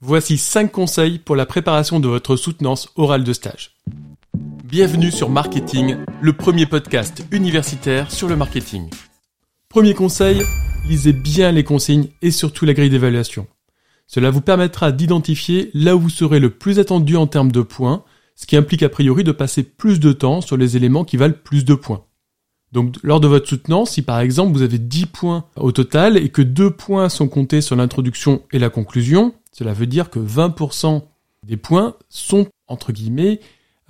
Voici 5 conseils pour la préparation de votre soutenance orale de stage. Bienvenue sur Marketing, le premier podcast universitaire sur le marketing. Premier conseil, lisez bien les consignes et surtout la grille d'évaluation. Cela vous permettra d'identifier là où vous serez le plus attendu en termes de points, ce qui implique a priori de passer plus de temps sur les éléments qui valent plus de points. Donc lors de votre soutenance, si par exemple vous avez 10 points au total et que 2 points sont comptés sur l'introduction et la conclusion, cela veut dire que 20% des points sont, entre guillemets,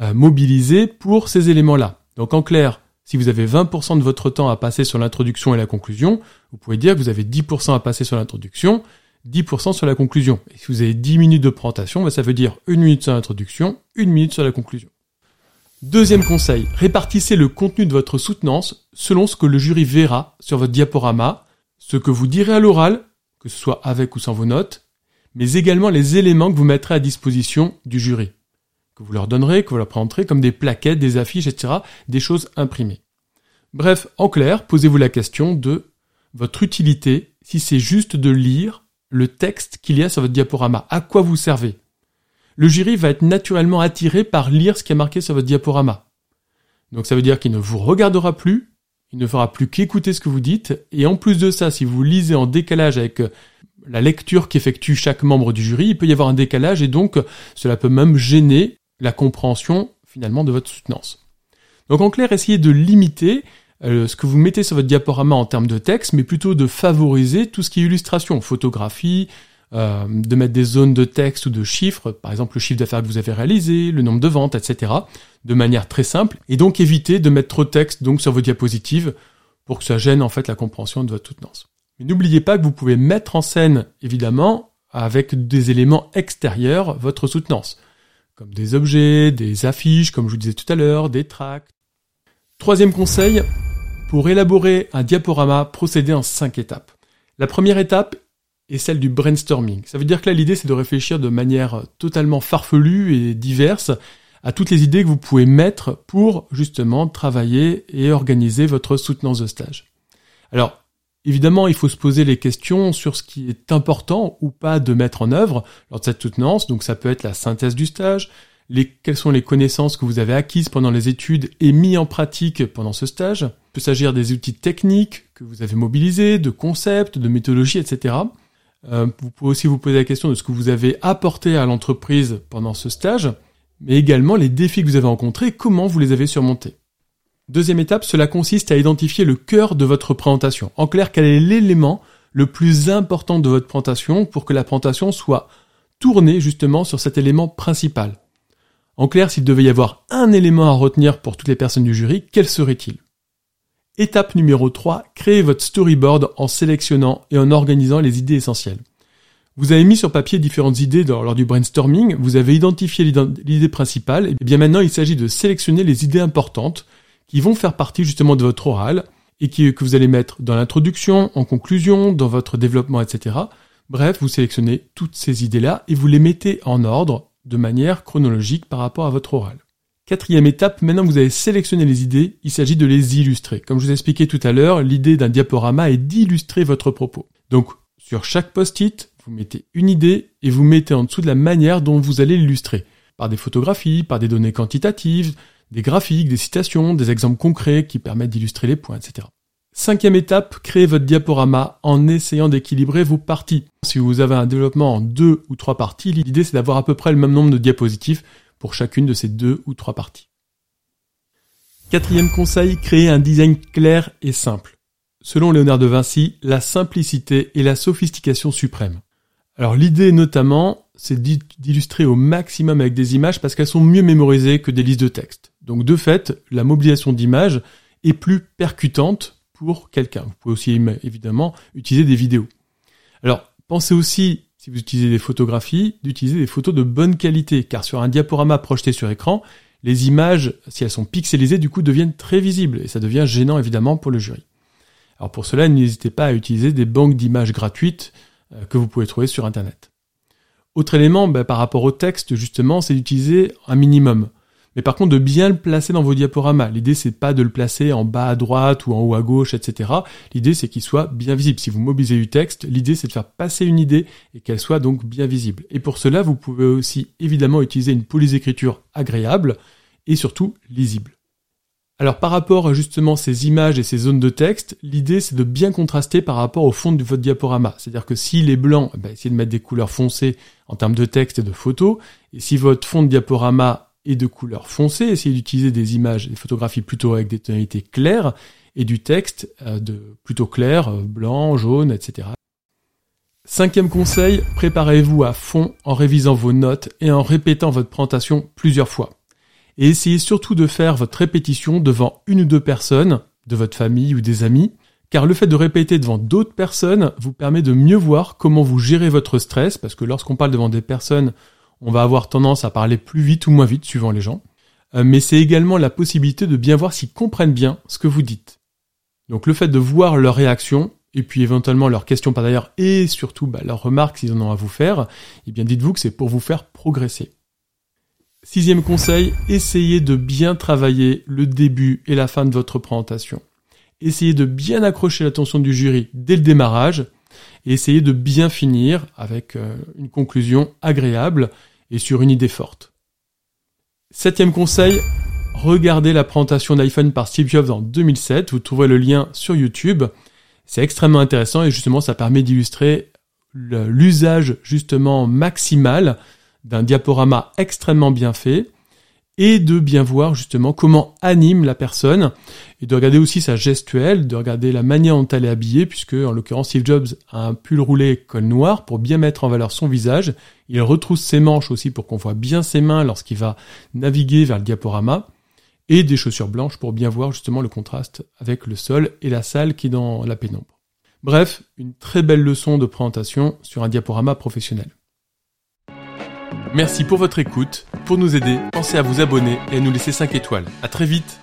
euh, mobilisés pour ces éléments-là. Donc en clair, si vous avez 20% de votre temps à passer sur l'introduction et la conclusion, vous pouvez dire que vous avez 10% à passer sur l'introduction, 10% sur la conclusion. Et si vous avez 10 minutes de présentation, ben, ça veut dire une minute sur l'introduction, une minute sur la conclusion. Deuxième conseil, répartissez le contenu de votre soutenance selon ce que le jury verra sur votre diaporama, ce que vous direz à l'oral, que ce soit avec ou sans vos notes, mais également les éléments que vous mettrez à disposition du jury, que vous leur donnerez, que vous leur présenterez comme des plaquettes, des affiches, etc., des choses imprimées. Bref, en clair, posez-vous la question de votre utilité si c'est juste de lire le texte qu'il y a sur votre diaporama. À quoi vous servez? Le jury va être naturellement attiré par lire ce qui est marqué sur votre diaporama. Donc ça veut dire qu'il ne vous regardera plus, il ne fera plus qu'écouter ce que vous dites, et en plus de ça, si vous lisez en décalage avec la lecture qu'effectue chaque membre du jury, il peut y avoir un décalage et donc cela peut même gêner la compréhension finalement de votre soutenance. Donc en clair, essayez de limiter euh, ce que vous mettez sur votre diaporama en termes de texte, mais plutôt de favoriser tout ce qui est illustration, photographie, euh, de mettre des zones de texte ou de chiffres, par exemple le chiffre d'affaires que vous avez réalisé, le nombre de ventes, etc., de manière très simple, et donc éviter de mettre trop de texte donc sur vos diapositives pour que ça gêne en fait la compréhension de votre soutenance. Mais n'oubliez pas que vous pouvez mettre en scène, évidemment, avec des éléments extérieurs, votre soutenance. Comme des objets, des affiches, comme je vous disais tout à l'heure, des tracts. Troisième conseil, pour élaborer un diaporama, procédez en cinq étapes. La première étape est celle du brainstorming. Ça veut dire que là, l'idée, c'est de réfléchir de manière totalement farfelue et diverse à toutes les idées que vous pouvez mettre pour justement travailler et organiser votre soutenance de stage. Alors, Évidemment, il faut se poser les questions sur ce qui est important ou pas de mettre en œuvre lors de cette soutenance. Donc ça peut être la synthèse du stage, les, quelles sont les connaissances que vous avez acquises pendant les études et mis en pratique pendant ce stage. Il peut s'agir des outils techniques que vous avez mobilisés, de concepts, de méthodologies, etc. Euh, vous pouvez aussi vous poser la question de ce que vous avez apporté à l'entreprise pendant ce stage, mais également les défis que vous avez rencontrés, comment vous les avez surmontés. Deuxième étape, cela consiste à identifier le cœur de votre présentation. En clair, quel est l'élément le plus important de votre présentation pour que la présentation soit tournée justement sur cet élément principal? En clair, s'il devait y avoir un élément à retenir pour toutes les personnes du jury, quel serait-il? Étape numéro 3, créez votre storyboard en sélectionnant et en organisant les idées essentielles. Vous avez mis sur papier différentes idées lors du brainstorming, vous avez identifié l'idée principale, et bien maintenant il s'agit de sélectionner les idées importantes qui vont faire partie justement de votre oral et que vous allez mettre dans l'introduction, en conclusion, dans votre développement, etc. Bref, vous sélectionnez toutes ces idées-là et vous les mettez en ordre de manière chronologique par rapport à votre oral. Quatrième étape, maintenant que vous avez sélectionné les idées, il s'agit de les illustrer. Comme je vous ai expliqué tout à l'heure, l'idée d'un diaporama est d'illustrer votre propos. Donc, sur chaque post-it, vous mettez une idée et vous mettez en dessous de la manière dont vous allez l'illustrer. Par des photographies, par des données quantitatives, des graphiques, des citations, des exemples concrets qui permettent d'illustrer les points, etc. Cinquième étape, créez votre diaporama en essayant d'équilibrer vos parties. Si vous avez un développement en deux ou trois parties, l'idée c'est d'avoir à peu près le même nombre de diapositives pour chacune de ces deux ou trois parties. Quatrième conseil, créez un design clair et simple. Selon Léonard de Vinci, la simplicité est la sophistication suprême. Alors l'idée notamment, c'est d'illustrer au maximum avec des images parce qu'elles sont mieux mémorisées que des listes de texte. Donc de fait, la mobilisation d'images est plus percutante pour quelqu'un. Vous pouvez aussi évidemment utiliser des vidéos. Alors pensez aussi, si vous utilisez des photographies, d'utiliser des photos de bonne qualité, car sur un diaporama projeté sur écran, les images, si elles sont pixelisées, du coup deviennent très visibles, et ça devient gênant évidemment pour le jury. Alors pour cela, n'hésitez pas à utiliser des banques d'images gratuites euh, que vous pouvez trouver sur Internet. Autre élément bah, par rapport au texte, justement, c'est d'utiliser un minimum. Mais par contre, de bien le placer dans vos diaporamas. L'idée, c'est pas de le placer en bas à droite ou en haut à gauche, etc. L'idée, c'est qu'il soit bien visible. Si vous mobilisez du texte, l'idée, c'est de faire passer une idée et qu'elle soit donc bien visible. Et pour cela, vous pouvez aussi évidemment utiliser une police d'écriture agréable et surtout lisible. Alors par rapport à justement ces images et ces zones de texte, l'idée c'est de bien contraster par rapport au fond de votre diaporama. C'est-à-dire que s'il est blanc, eh ben, essayez de mettre des couleurs foncées en termes de texte et de photos. Et si votre fond de diaporama est de couleur foncée, essayez d'utiliser des images, des photographies plutôt avec des tonalités claires et du texte euh, de plutôt clair, euh, blanc, jaune, etc. Cinquième conseil, préparez-vous à fond en révisant vos notes et en répétant votre présentation plusieurs fois et essayez surtout de faire votre répétition devant une ou deux personnes, de votre famille ou des amis, car le fait de répéter devant d'autres personnes vous permet de mieux voir comment vous gérez votre stress, parce que lorsqu'on parle devant des personnes, on va avoir tendance à parler plus vite ou moins vite suivant les gens, euh, mais c'est également la possibilité de bien voir s'ils comprennent bien ce que vous dites. Donc le fait de voir leurs réactions, et puis éventuellement leurs questions par d'ailleurs, et surtout bah, leurs remarques s'ils en ont à vous faire, eh bien dites-vous que c'est pour vous faire progresser. Sixième conseil, essayez de bien travailler le début et la fin de votre présentation. Essayez de bien accrocher l'attention du jury dès le démarrage et essayez de bien finir avec euh, une conclusion agréable et sur une idée forte. Septième conseil, regardez la présentation d'iPhone par Steve Jobs en 2007. Vous trouverez le lien sur YouTube. C'est extrêmement intéressant et justement ça permet d'illustrer l'usage justement maximal d'un diaporama extrêmement bien fait et de bien voir justement comment anime la personne et de regarder aussi sa gestuelle, de regarder la manière dont elle est habillée puisque en l'occurrence Steve Jobs a un pull roulé col noir pour bien mettre en valeur son visage. Il retrousse ses manches aussi pour qu'on voit bien ses mains lorsqu'il va naviguer vers le diaporama et des chaussures blanches pour bien voir justement le contraste avec le sol et la salle qui est dans la pénombre. Bref, une très belle leçon de présentation sur un diaporama professionnel. Merci pour votre écoute. Pour nous aider, pensez à vous abonner et à nous laisser 5 étoiles. À très vite